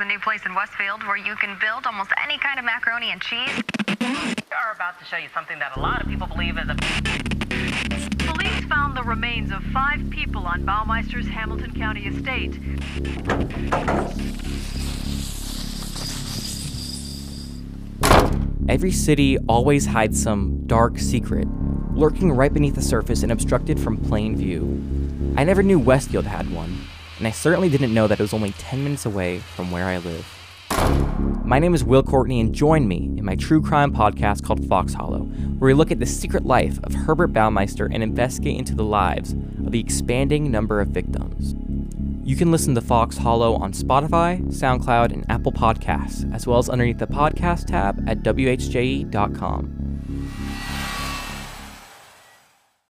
only place in Westfield where you can build almost any kind of macaroni and cheese. We are about to show you something that a lot of people believe is a. Police found the remains of five people on Baumeister's Hamilton County estate. Every city always hides some dark secret, lurking right beneath the surface and obstructed from plain view. I never knew Westfield had one, and I certainly didn't know that it was only 10 minutes away from where I live. My name is Will Courtney, and join me in my true crime podcast called Fox Hollow, where we look at the secret life of Herbert Baumeister and investigate into the lives of the expanding number of victims. You can listen to Fox Hollow on Spotify, SoundCloud, and Apple Podcasts, as well as underneath the podcast tab at WHJE.com.